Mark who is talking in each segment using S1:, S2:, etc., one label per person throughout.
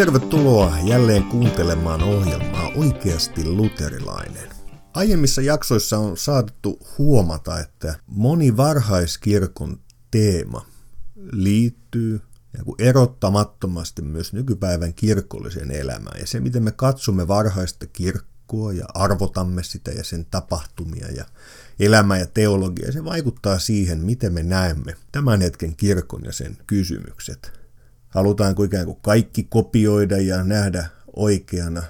S1: Tervetuloa jälleen kuuntelemaan ohjelmaa Oikeasti luterilainen. Aiemmissa jaksoissa on saatettu huomata, että moni varhaiskirkon teema liittyy erottamattomasti myös nykypäivän kirkolliseen elämään. Ja se, miten me katsomme varhaista kirkkoa ja arvotamme sitä ja sen tapahtumia ja elämä ja teologia, se vaikuttaa siihen, miten me näemme tämän hetken kirkon ja sen kysymykset. Halutaanko ikään kuin kaikki kopioida ja nähdä oikeana,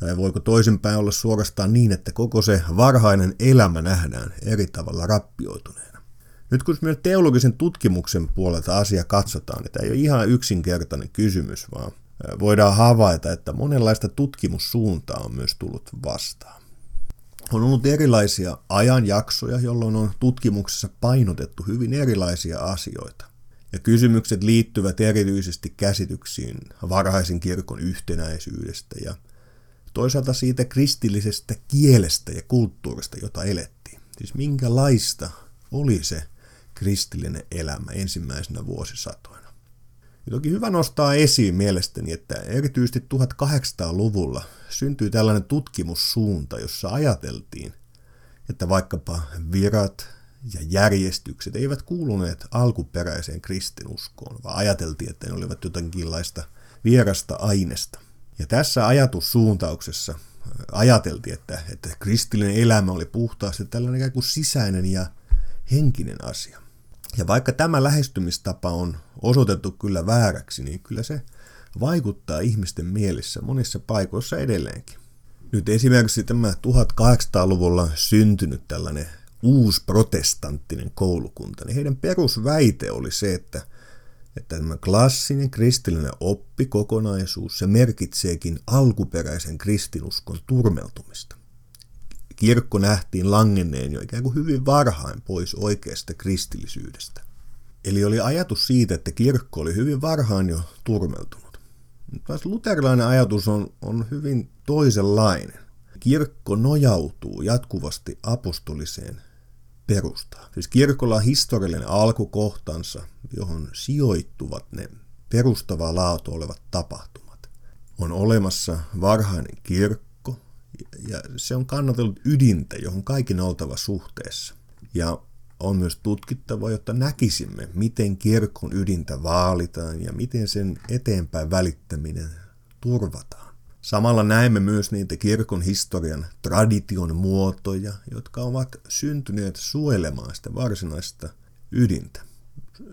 S1: tai voiko toisinpäin olla suorastaan niin, että koko se varhainen elämä nähdään eri tavalla rappioituneena. Nyt kun myös teologisen tutkimuksen puolelta asia katsotaan, niin tämä ei ole ihan yksinkertainen kysymys, vaan voidaan havaita, että monenlaista tutkimussuuntaa on myös tullut vastaan. On ollut erilaisia ajanjaksoja, jolloin on tutkimuksessa painotettu hyvin erilaisia asioita. Ja kysymykset liittyvät erityisesti käsityksiin varhaisen kirkon yhtenäisyydestä ja toisaalta siitä kristillisestä kielestä ja kulttuurista, jota elettiin. Siis minkälaista oli se kristillinen elämä ensimmäisenä vuosisatoina. Ja toki hyvä nostaa esiin mielestäni, että erityisesti 1800-luvulla syntyi tällainen tutkimussuunta, jossa ajateltiin, että vaikkapa virat ja järjestykset eivät kuuluneet alkuperäiseen kristinuskoon, vaan ajateltiin, että ne olivat jotakinlaista vierasta aineesta. Ja tässä ajatussuuntauksessa ajateltiin, että, että kristillinen elämä oli puhtaasti tällainen ikään kuin sisäinen ja henkinen asia. Ja vaikka tämä lähestymistapa on osoitettu kyllä vääräksi, niin kyllä se vaikuttaa ihmisten mielissä monissa paikoissa edelleenkin. Nyt esimerkiksi tämä 1800-luvulla syntynyt tällainen uusi protestanttinen koulukunta, niin heidän perusväite oli se, että, että tämä klassinen kristillinen oppikokonaisuus, se merkitseekin alkuperäisen kristinuskon turmeltumista. Kirkko nähtiin langenneen jo ikään kuin hyvin varhain pois oikeasta kristillisyydestä. Eli oli ajatus siitä, että kirkko oli hyvin varhain jo turmeltunut. Taas luterilainen ajatus on, on hyvin toisenlainen. Kirkko nojautuu jatkuvasti apostoliseen perustaan. Siis kirkolla on historiallinen alkukohtansa, johon sijoittuvat ne perustavaa laatu olevat tapahtumat. On olemassa varhainen kirkko, ja se on kannatellut ydintä, johon kaikin oltava suhteessa. Ja on myös tutkittava, jotta näkisimme, miten kirkon ydintä vaalitaan ja miten sen eteenpäin välittäminen turvataan. Samalla näemme myös niitä kirkon historian tradition muotoja, jotka ovat syntyneet suojelemaan sitä varsinaista ydintä.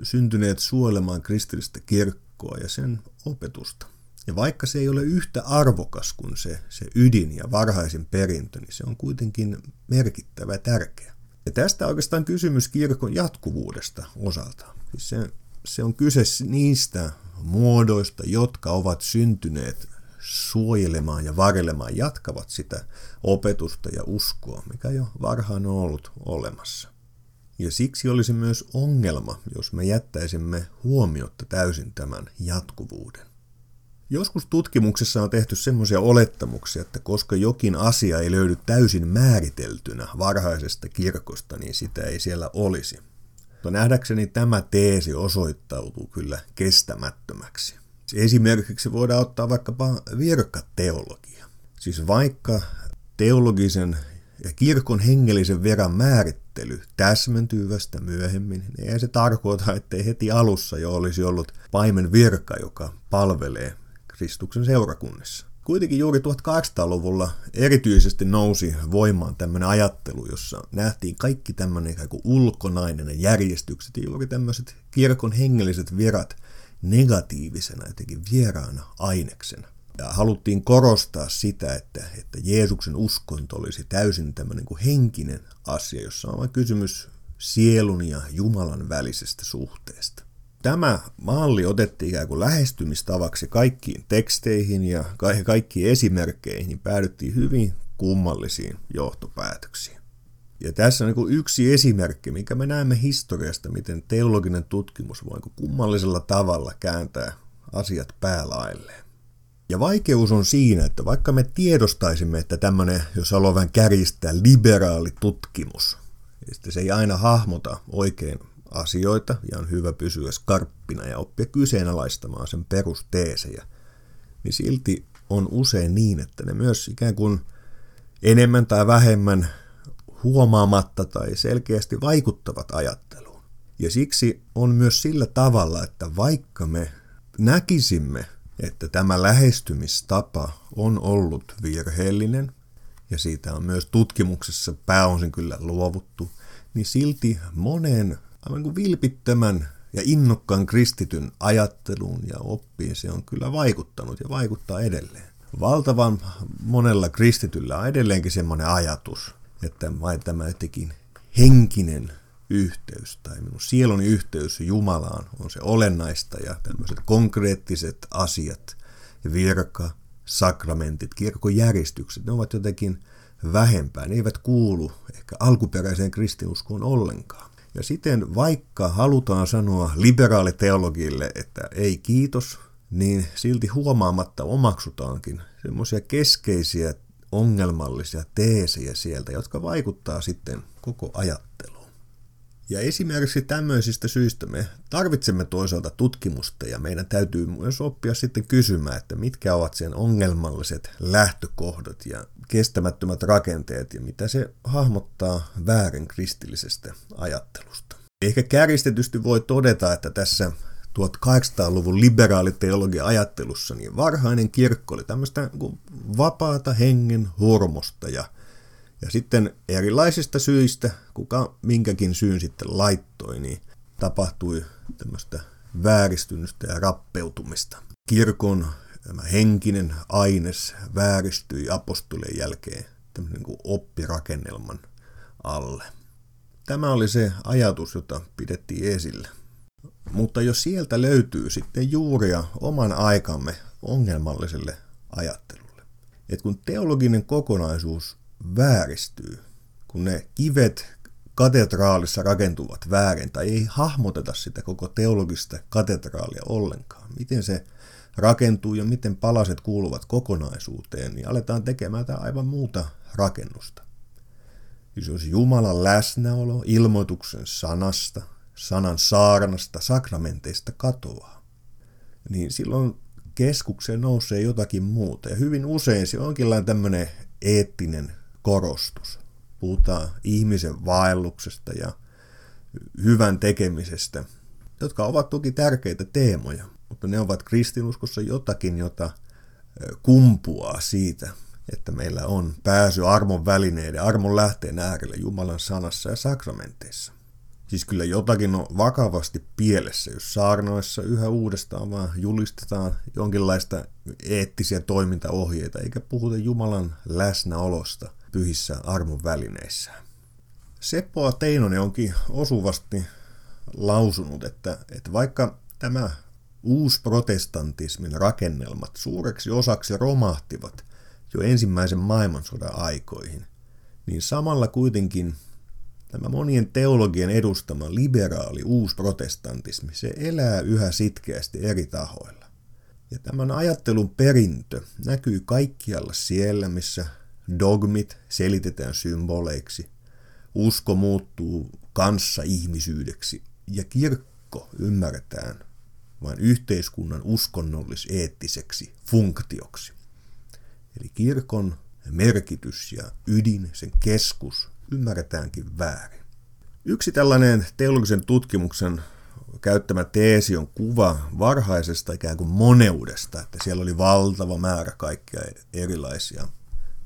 S1: Syntyneet suojelemaan kristillistä kirkkoa ja sen opetusta. Ja vaikka se ei ole yhtä arvokas kuin se, se ydin ja varhaisin perintö, niin se on kuitenkin merkittävä ja tärkeä. Ja tästä oikeastaan kysymys kirkon jatkuvuudesta osaltaan. Siis se, se on kyse niistä muodoista, jotka ovat syntyneet suojelemaan ja varelemaan, jatkavat sitä opetusta ja uskoa, mikä jo varhaan on ollut olemassa. Ja siksi olisi myös ongelma, jos me jättäisimme huomiotta täysin tämän jatkuvuuden. Joskus tutkimuksessa on tehty semmoisia olettamuksia, että koska jokin asia ei löydy täysin määriteltynä varhaisesta kirkosta, niin sitä ei siellä olisi. Mutta nähdäkseni tämä teesi osoittautuu kyllä kestämättömäksi. Esimerkiksi voidaan ottaa vaikkapa virkateologia. Siis vaikka teologisen ja kirkon hengellisen veran määrittely täsmentyy vasta myöhemmin, niin ei se tarkoita, että heti alussa jo olisi ollut paimen virka, joka palvelee Kristuksen seurakunnissa. Kuitenkin juuri 1800-luvulla erityisesti nousi voimaan tämmöinen ajattelu, jossa nähtiin kaikki tämmöinen ikään kuin ulkonainen järjestykset ja juuri tämmöiset kirkon hengelliset virat negatiivisena, jotenkin vieraana aineksena. Ja haluttiin korostaa sitä, että, että Jeesuksen uskonto olisi täysin tämmöinen kuin henkinen asia, jossa on vain kysymys sielun ja Jumalan välisestä suhteesta. Tämä malli otettiin ikään kuin lähestymistavaksi kaikkiin teksteihin ja kaikkiin esimerkkeihin, päädyttiin hyvin kummallisiin johtopäätöksiin. Ja tässä on niin yksi esimerkki, minkä me näemme historiasta, miten teologinen tutkimus voi niin kummallisella tavalla kääntää asiat päälailleen. Ja vaikeus on siinä, että vaikka me tiedostaisimme, että tämmöinen, jos haluaa vähän kärjistää, liberaali tutkimus, niin se ei aina hahmota oikein asioita ja on hyvä pysyä skarppina ja oppia kyseenalaistamaan sen perusteesejä, niin silti on usein niin, että ne myös ikään kuin enemmän tai vähemmän huomaamatta tai selkeästi vaikuttavat ajatteluun. Ja siksi on myös sillä tavalla, että vaikka me näkisimme, että tämä lähestymistapa on ollut virheellinen, ja siitä on myös tutkimuksessa pääosin kyllä luovuttu, niin silti monen aivan kuin vilpittömän ja innokkaan kristityn ajatteluun ja oppiin se on kyllä vaikuttanut ja vaikuttaa edelleen. Valtavan monella kristityllä on edelleenkin semmoinen ajatus, että vain tämä jotenkin henkinen yhteys tai minun sieluni yhteys Jumalaan on se olennaista ja tämmöiset konkreettiset asiat, virka, sakramentit, kirkkojärjestykset, ne ovat jotenkin vähempää. Ne eivät kuulu ehkä alkuperäiseen kristinuskoon ollenkaan. Ja siten vaikka halutaan sanoa liberaaliteologille, että ei kiitos, niin silti huomaamatta omaksutaankin semmoisia keskeisiä ongelmallisia teesejä sieltä, jotka vaikuttaa sitten koko ajatteluun. Ja esimerkiksi tämmöisistä syistä me tarvitsemme toisaalta tutkimusta ja meidän täytyy myös oppia sitten kysymään, että mitkä ovat sen ongelmalliset lähtökohdat ja kestämättömät rakenteet ja mitä se hahmottaa väärin kristillisestä ajattelusta. Ehkä kärjistetysti voi todeta, että tässä 1800-luvun liberaaliteologian ajattelussa niin varhainen kirkko oli tämmöistä niin vapaata hengen hurmosta ja, ja sitten erilaisista syistä, kuka minkäkin syyn sitten laittoi, niin tapahtui tämmöistä vääristynystä ja rappeutumista. Kirkon henkinen aines vääristyi apostolien jälkeen tämmöisen niin oppirakennelman alle. Tämä oli se ajatus, jota pidettiin esillä. Mutta jos sieltä löytyy sitten juuria oman aikamme ongelmalliselle ajattelulle, että kun teologinen kokonaisuus vääristyy, kun ne kivet katedraalissa rakentuvat väärin tai ei hahmoteta sitä koko teologista katedraalia ollenkaan, miten se rakentuu ja miten palaset kuuluvat kokonaisuuteen, niin aletaan tekemään aivan muuta rakennusta. Jos Jumalan läsnäolo ilmoituksen sanasta, sanan saarnasta, sakramenteista katoaa, niin silloin keskukseen nousee jotakin muuta. Ja hyvin usein se onkin tämmöinen eettinen korostus. Puhutaan ihmisen vaelluksesta ja hyvän tekemisestä, jotka ovat toki tärkeitä teemoja, mutta ne ovat kristinuskossa jotakin, jota kumpuaa siitä, että meillä on pääsy armon välineiden, armon lähteen äärelle Jumalan sanassa ja sakramenteissa. Siis kyllä jotakin on vakavasti pielessä, jos saarnoissa yhä uudestaan vaan julistetaan jonkinlaista eettisiä toimintaohjeita, eikä puhuta Jumalan läsnäolosta pyhissä armon välineissä. Seppo Teinonen onkin osuvasti lausunut, että, että vaikka tämä uusprotestantismin rakennelmat suureksi osaksi romahtivat jo ensimmäisen maailmansodan aikoihin, niin samalla kuitenkin tämä monien teologien edustama liberaali uusprotestantismi, se elää yhä sitkeästi eri tahoilla. Ja tämän ajattelun perintö näkyy kaikkialla siellä, missä dogmit selitetään symboleiksi, usko muuttuu kanssa ihmisyydeksi ja kirkko ymmärretään vain yhteiskunnan uskonnollis-eettiseksi funktioksi. Eli kirkon merkitys ja ydin, sen keskus, ymmärretäänkin väärin. Yksi tällainen teologisen tutkimuksen käyttämä teesi on kuva varhaisesta ikään kuin moneudesta, että siellä oli valtava määrä kaikkia erilaisia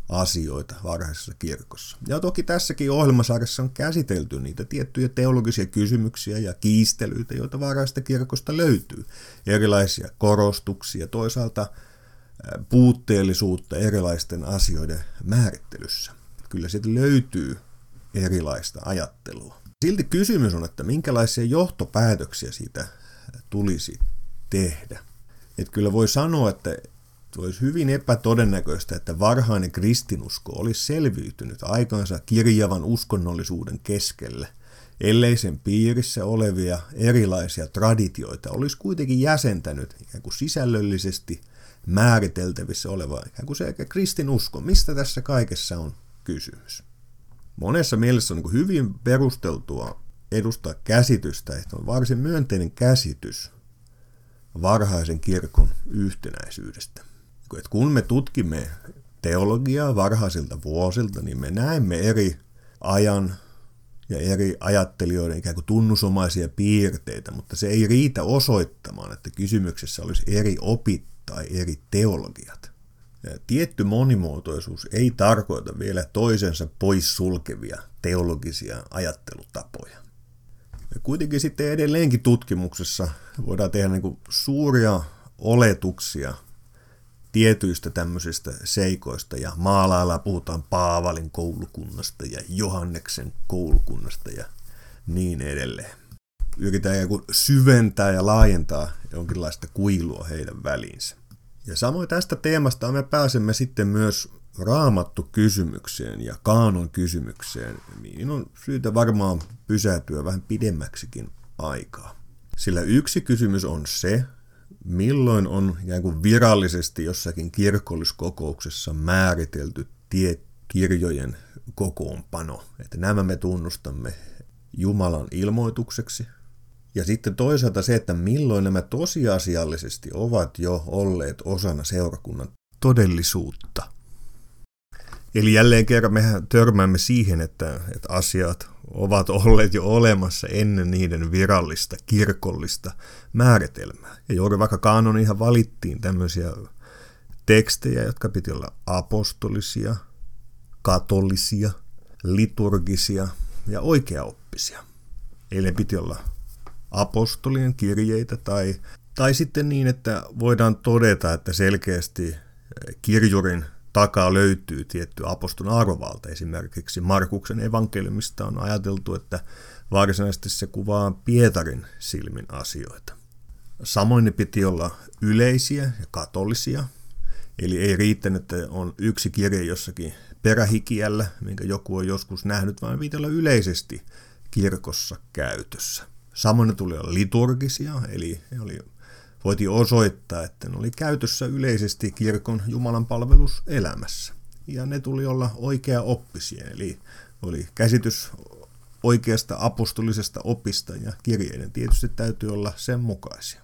S1: asioita varhaisessa kirkossa. Ja toki tässäkin ohjelmasarjassa on käsitelty niitä tiettyjä teologisia kysymyksiä ja kiistelyitä, joita varhaisesta kirkosta löytyy. Erilaisia korostuksia, toisaalta puutteellisuutta erilaisten asioiden määrittelyssä. Kyllä sieltä löytyy erilaista ajattelua. Silti kysymys on, että minkälaisia johtopäätöksiä siitä tulisi tehdä. Että kyllä voi sanoa, että olisi hyvin epätodennäköistä, että varhainen kristinusko olisi selviytynyt aikansa kirjavan uskonnollisuuden keskelle, ellei sen piirissä olevia erilaisia traditioita olisi kuitenkin jäsentänyt ikään kuin sisällöllisesti määriteltävissä oleva ikään kuin se kristinusko. Mistä tässä kaikessa on kysymys? Monessa mielessä on niin hyvin perusteltua edustaa käsitystä, että on varsin myönteinen käsitys varhaisen kirkon yhtenäisyydestä. Että kun me tutkimme teologiaa varhaisilta vuosilta, niin me näemme eri ajan ja eri ajattelijoiden ikään kuin tunnusomaisia piirteitä, mutta se ei riitä osoittamaan, että kysymyksessä olisi eri opit tai eri teologiat. Tietty monimuotoisuus ei tarkoita vielä toisensa poissulkevia teologisia ajattelutapoja. Ja kuitenkin sitten edelleenkin tutkimuksessa voidaan tehdä niin suuria oletuksia tietyistä tämmöisistä seikoista ja maalailla puhutaan Paavalin koulukunnasta ja Johanneksen koulukunnasta ja niin edelleen. Yritetään joku syventää ja laajentaa jonkinlaista kuilua heidän väliinsä. Ja samoin tästä teemasta me pääsemme sitten myös raamattu kysymykseen ja kaanon kysymykseen, niin on syytä varmaan pysähtyä vähän pidemmäksikin aikaa. Sillä yksi kysymys on se, milloin on ikään kuin virallisesti jossakin kirkolliskokouksessa määritelty tie kirjojen kokoonpano. Että nämä me tunnustamme Jumalan ilmoitukseksi. Ja sitten toisaalta se, että milloin nämä tosiasiallisesti ovat jo olleet osana seurakunnan todellisuutta. Eli jälleen kerran mehän törmäämme siihen, että, että asiat ovat olleet jo olemassa ennen niiden virallista kirkollista määritelmää. Ja juuri vaikka kanonihan valittiin tämmöisiä tekstejä, jotka piti olla apostolisia, katolisia, liturgisia ja oikeaoppisia. Eli piti olla apostolien kirjeitä tai, tai sitten niin, että voidaan todeta, että selkeästi kirjurin takaa löytyy tietty apostolin arvovalta. Esimerkiksi Markuksen evankeliumista on ajateltu, että varsinaisesti se kuvaa Pietarin silmin asioita. Samoin ne piti olla yleisiä ja katolisia, eli ei riittänyt, että on yksi kirje jossakin perähikiällä, minkä joku on joskus nähnyt, vaan piti olla yleisesti kirkossa käytössä. Samoin tuli olla liturgisia, eli oli voitiin osoittaa, että ne oli käytössä yleisesti kirkon Jumalan palveluselämässä. Ja ne tuli olla oikea oppisia, eli oli käsitys oikeasta apostolisesta opista ja kirjeiden tietysti täytyy olla sen mukaisia.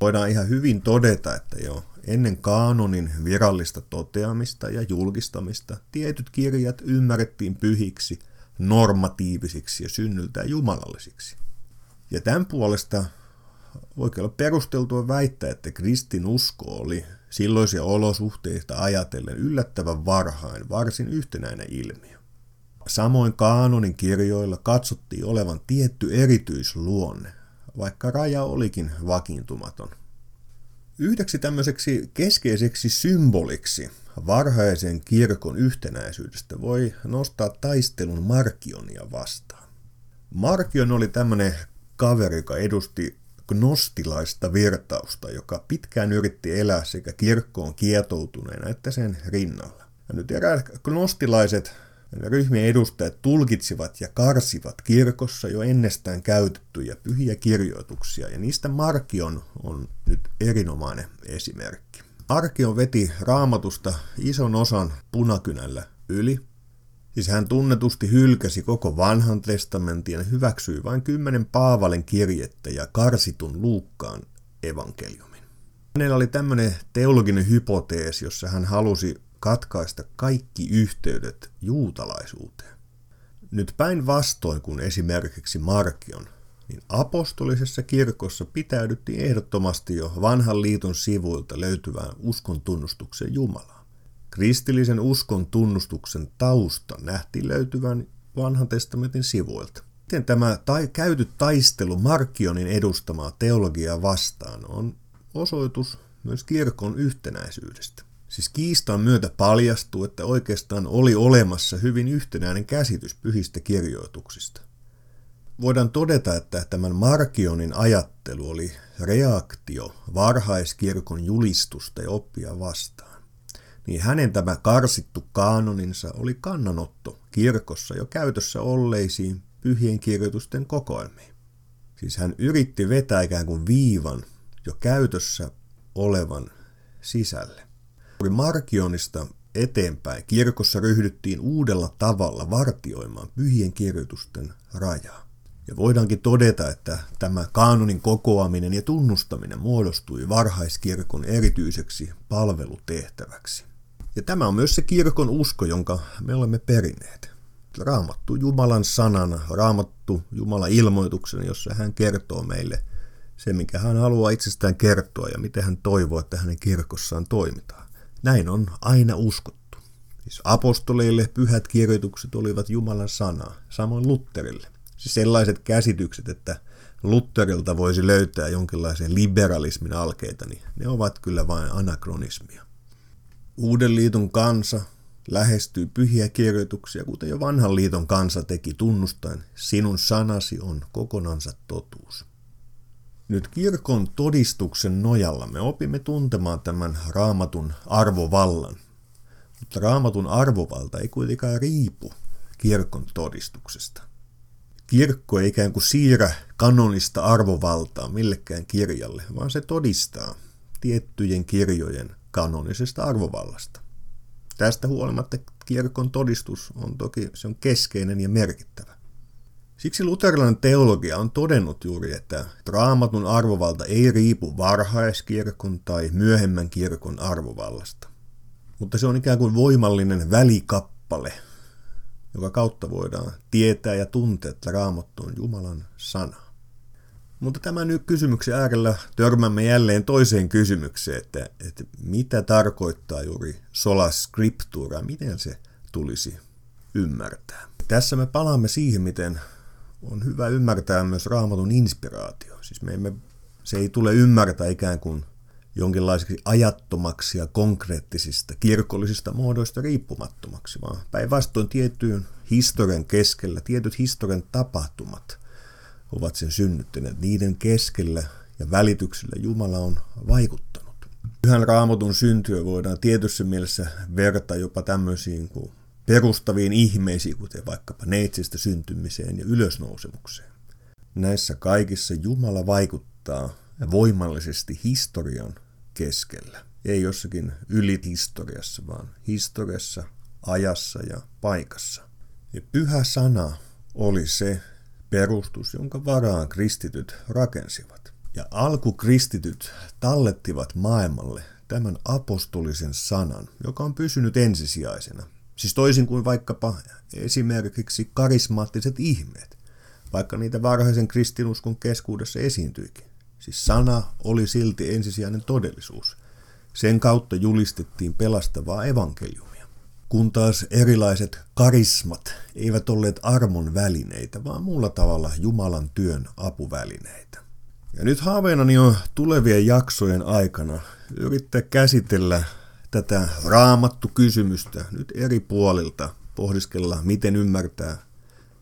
S1: Voidaan ihan hyvin todeta, että jo ennen kaanonin virallista toteamista ja julkistamista tietyt kirjat ymmärrettiin pyhiksi, normatiivisiksi ja synnyltään jumalallisiksi. Ja tämän puolesta voikin olla perusteltua väittää, että kristin usko oli silloisia olosuhteita ajatellen yllättävän varhain varsin yhtenäinen ilmiö. Samoin kaanonin kirjoilla katsottiin olevan tietty erityisluonne, vaikka raja olikin vakiintumaton. Yhdeksi tämmöiseksi keskeiseksi symboliksi varhaisen kirkon yhtenäisyydestä voi nostaa taistelun Markionia vastaan. Markion oli tämmöinen kaveri, joka edusti gnostilaista virtausta, joka pitkään yritti elää sekä kirkkoon kietoutuneena että sen rinnalla. Ja nyt eräät gnostilaiset ryhmien edustajat tulkitsivat ja karsivat kirkossa jo ennestään käytettyjä pyhiä kirjoituksia, ja niistä Markion on nyt erinomainen esimerkki. Markion veti raamatusta ison osan punakynällä yli, Siis hän tunnetusti hylkäsi koko vanhan testamentin ja hyväksyi vain kymmenen Paavalen kirjettä ja karsitun Luukkaan evankeliumin. Hänellä oli tämmöinen teologinen hypoteesi, jossa hän halusi katkaista kaikki yhteydet juutalaisuuteen. Nyt päinvastoin kuin esimerkiksi Markion, niin apostolisessa kirkossa pitäydyttiin ehdottomasti jo vanhan liiton sivuilta löytyvään uskon tunnustuksen Jumalaa. Kristillisen uskon tunnustuksen tausta nähtiin löytyvän vanhan testamentin sivuilta. Miten tämä tai käyty taistelu Markionin edustamaa teologiaa vastaan on osoitus myös kirkon yhtenäisyydestä. Siis kiistan myötä paljastuu, että oikeastaan oli olemassa hyvin yhtenäinen käsitys pyhistä kirjoituksista. Voidaan todeta, että tämän Markionin ajattelu oli reaktio varhaiskirkon julistusta ja oppia vastaan niin hänen tämä karsittu kaanoninsa oli kannanotto kirkossa jo käytössä olleisiin pyhien kirjoitusten kokoelmiin. Siis hän yritti vetää ikään kuin viivan jo käytössä olevan sisälle. Markionista eteenpäin kirkossa ryhdyttiin uudella tavalla vartioimaan pyhien kirjoitusten rajaa. Ja voidaankin todeta, että tämä kaanonin kokoaminen ja tunnustaminen muodostui varhaiskirkon erityiseksi palvelutehtäväksi. Ja tämä on myös se kirkon usko, jonka me olemme perineet. Raamattu Jumalan sanan, raamattu Jumalan ilmoituksen, jossa hän kertoo meille se, mikä hän haluaa itsestään kertoa ja miten hän toivoo, että hänen kirkossaan toimitaan. Näin on aina uskottu. Siis apostoleille pyhät kirjoitukset olivat Jumalan sanaa, samoin Lutterille. Siis sellaiset käsitykset, että Lutterilta voisi löytää jonkinlaisen liberalismin alkeita, niin ne ovat kyllä vain anakronismia. Uuden liiton kansa lähestyy pyhiä kirjoituksia, kuten jo vanhan liiton kansa teki tunnustaen, sinun sanasi on kokonansa totuus. Nyt kirkon todistuksen nojalla me opimme tuntemaan tämän raamatun arvovallan. Mutta raamatun arvovalta ei kuitenkaan riipu kirkon todistuksesta. Kirkko ei ikään kuin siirrä kanonista arvovaltaa millekään kirjalle, vaan se todistaa tiettyjen kirjojen kanonisesta arvovallasta. Tästä huolimatta kirkon todistus on toki se on keskeinen ja merkittävä. Siksi luterilainen teologia on todennut juuri, että raamatun arvovalta ei riipu varhaiskirkon tai myöhemmän kirkon arvovallasta. Mutta se on ikään kuin voimallinen välikappale, joka kautta voidaan tietää ja tuntea, että raamattu on Jumalan sana. Mutta tämän nyt kysymyksen äärellä törmämme jälleen toiseen kysymykseen, että, että mitä tarkoittaa juuri sola scriptura, miten se tulisi ymmärtää. Tässä me palaamme siihen, miten on hyvä ymmärtää myös raamatun inspiraatio. Siis me emme, se ei tule ymmärtää ikään kuin jonkinlaiseksi ajattomaksi ja konkreettisista kirkollisista muodoista riippumattomaksi, vaan päinvastoin tiettyyn historian keskellä, tietyt historian tapahtumat ovat sen synnyttäneet. Niiden keskellä ja välityksellä Jumala on vaikuttanut. Pyhän raamatun syntyä voidaan tietyssä mielessä verrata jopa tämmöisiin kuin perustaviin ihmeisiin, kuten vaikkapa neitsistä syntymiseen ja ylösnousemukseen. Näissä kaikissa Jumala vaikuttaa voimallisesti historian keskellä. Ei jossakin ylihistoriassa, vaan historiassa, ajassa ja paikassa. Ja pyhä sana oli se perustus, jonka varaan kristityt rakensivat. Ja alkukristityt tallettivat maailmalle tämän apostolisen sanan, joka on pysynyt ensisijaisena. Siis toisin kuin vaikkapa esimerkiksi karismaattiset ihmeet, vaikka niitä varhaisen kristinuskon keskuudessa esiintyikin. Siis sana oli silti ensisijainen todellisuus. Sen kautta julistettiin pelastavaa evankeliumia. Kun taas erilaiset karismat eivät olleet armon välineitä, vaan muulla tavalla Jumalan työn apuvälineitä. Ja nyt haaveenani on tulevien jaksojen aikana yrittää käsitellä tätä raamattu kysymystä nyt eri puolilta, pohdiskella miten ymmärtää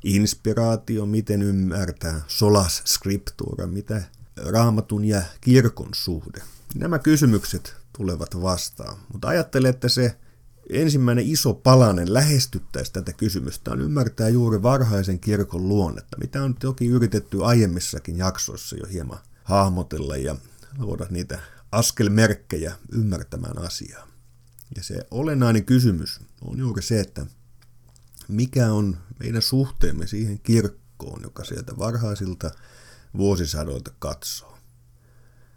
S1: inspiraatio, miten ymmärtää solas scriptura, mitä raamatun ja kirkon suhde. Nämä kysymykset tulevat vastaan, mutta ajattelen, että se ensimmäinen iso palanen lähestyttäisi tätä kysymystä on ymmärtää juuri varhaisen kirkon luonnetta, mitä on toki yritetty aiemmissakin jaksoissa jo hieman hahmotella ja luoda niitä askelmerkkejä ymmärtämään asiaa. Ja se olennainen kysymys on juuri se, että mikä on meidän suhteemme siihen kirkkoon, joka sieltä varhaisilta vuosisadoilta katsoo.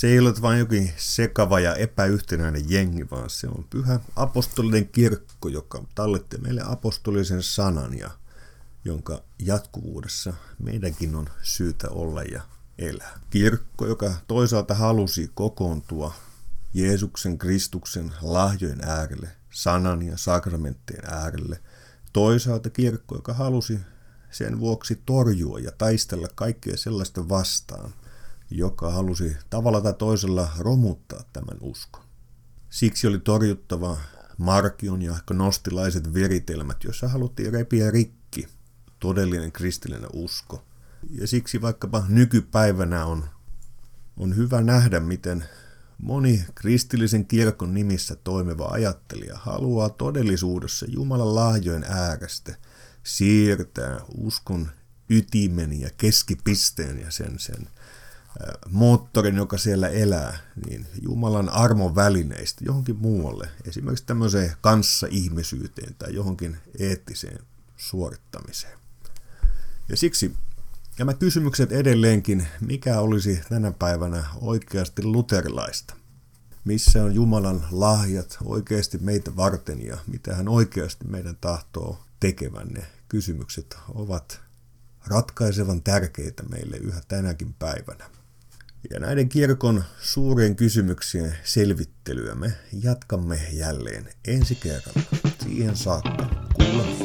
S1: Se ei ole vain jokin sekava ja epäyhtenäinen jengi, vaan se on pyhä apostolinen kirkko, joka talletti meille apostolisen sanan ja jonka jatkuvuudessa meidänkin on syytä olla ja elää. Kirkko, joka toisaalta halusi kokoontua Jeesuksen Kristuksen lahjojen äärelle, sanan ja sakramenttien äärelle, toisaalta kirkko, joka halusi sen vuoksi torjua ja taistella kaikkea sellaista vastaan, joka halusi tavalla tai toisella romuttaa tämän uskon. Siksi oli torjuttava Markion ja gnostilaiset viritelmät, joissa haluttiin repiä rikki todellinen kristillinen usko. Ja siksi vaikkapa nykypäivänä on, on hyvä nähdä, miten Moni kristillisen kirkon nimissä toimiva ajattelija haluaa todellisuudessa Jumalan lahjojen äärestä siirtää uskon ytimen ja keskipisteen ja sen, sen moottorin, joka siellä elää, niin Jumalan armon välineistä johonkin muualle, esimerkiksi tämmöiseen kanssa-ihmisyyteen tai johonkin eettiseen suorittamiseen. Ja siksi Ja mä kysymykset edelleenkin, mikä olisi tänä päivänä oikeasti luterilaista? Missä on Jumalan lahjat oikeasti meitä varten ja mitä hän oikeasti meidän tahtoo tekevän? Ne kysymykset ovat ratkaisevan tärkeitä meille yhä tänäkin päivänä. Ja näiden kirkon suurien kysymyksien selvittelyä me jatkamme jälleen ensi kerralla. Siihen saakka kuulemme.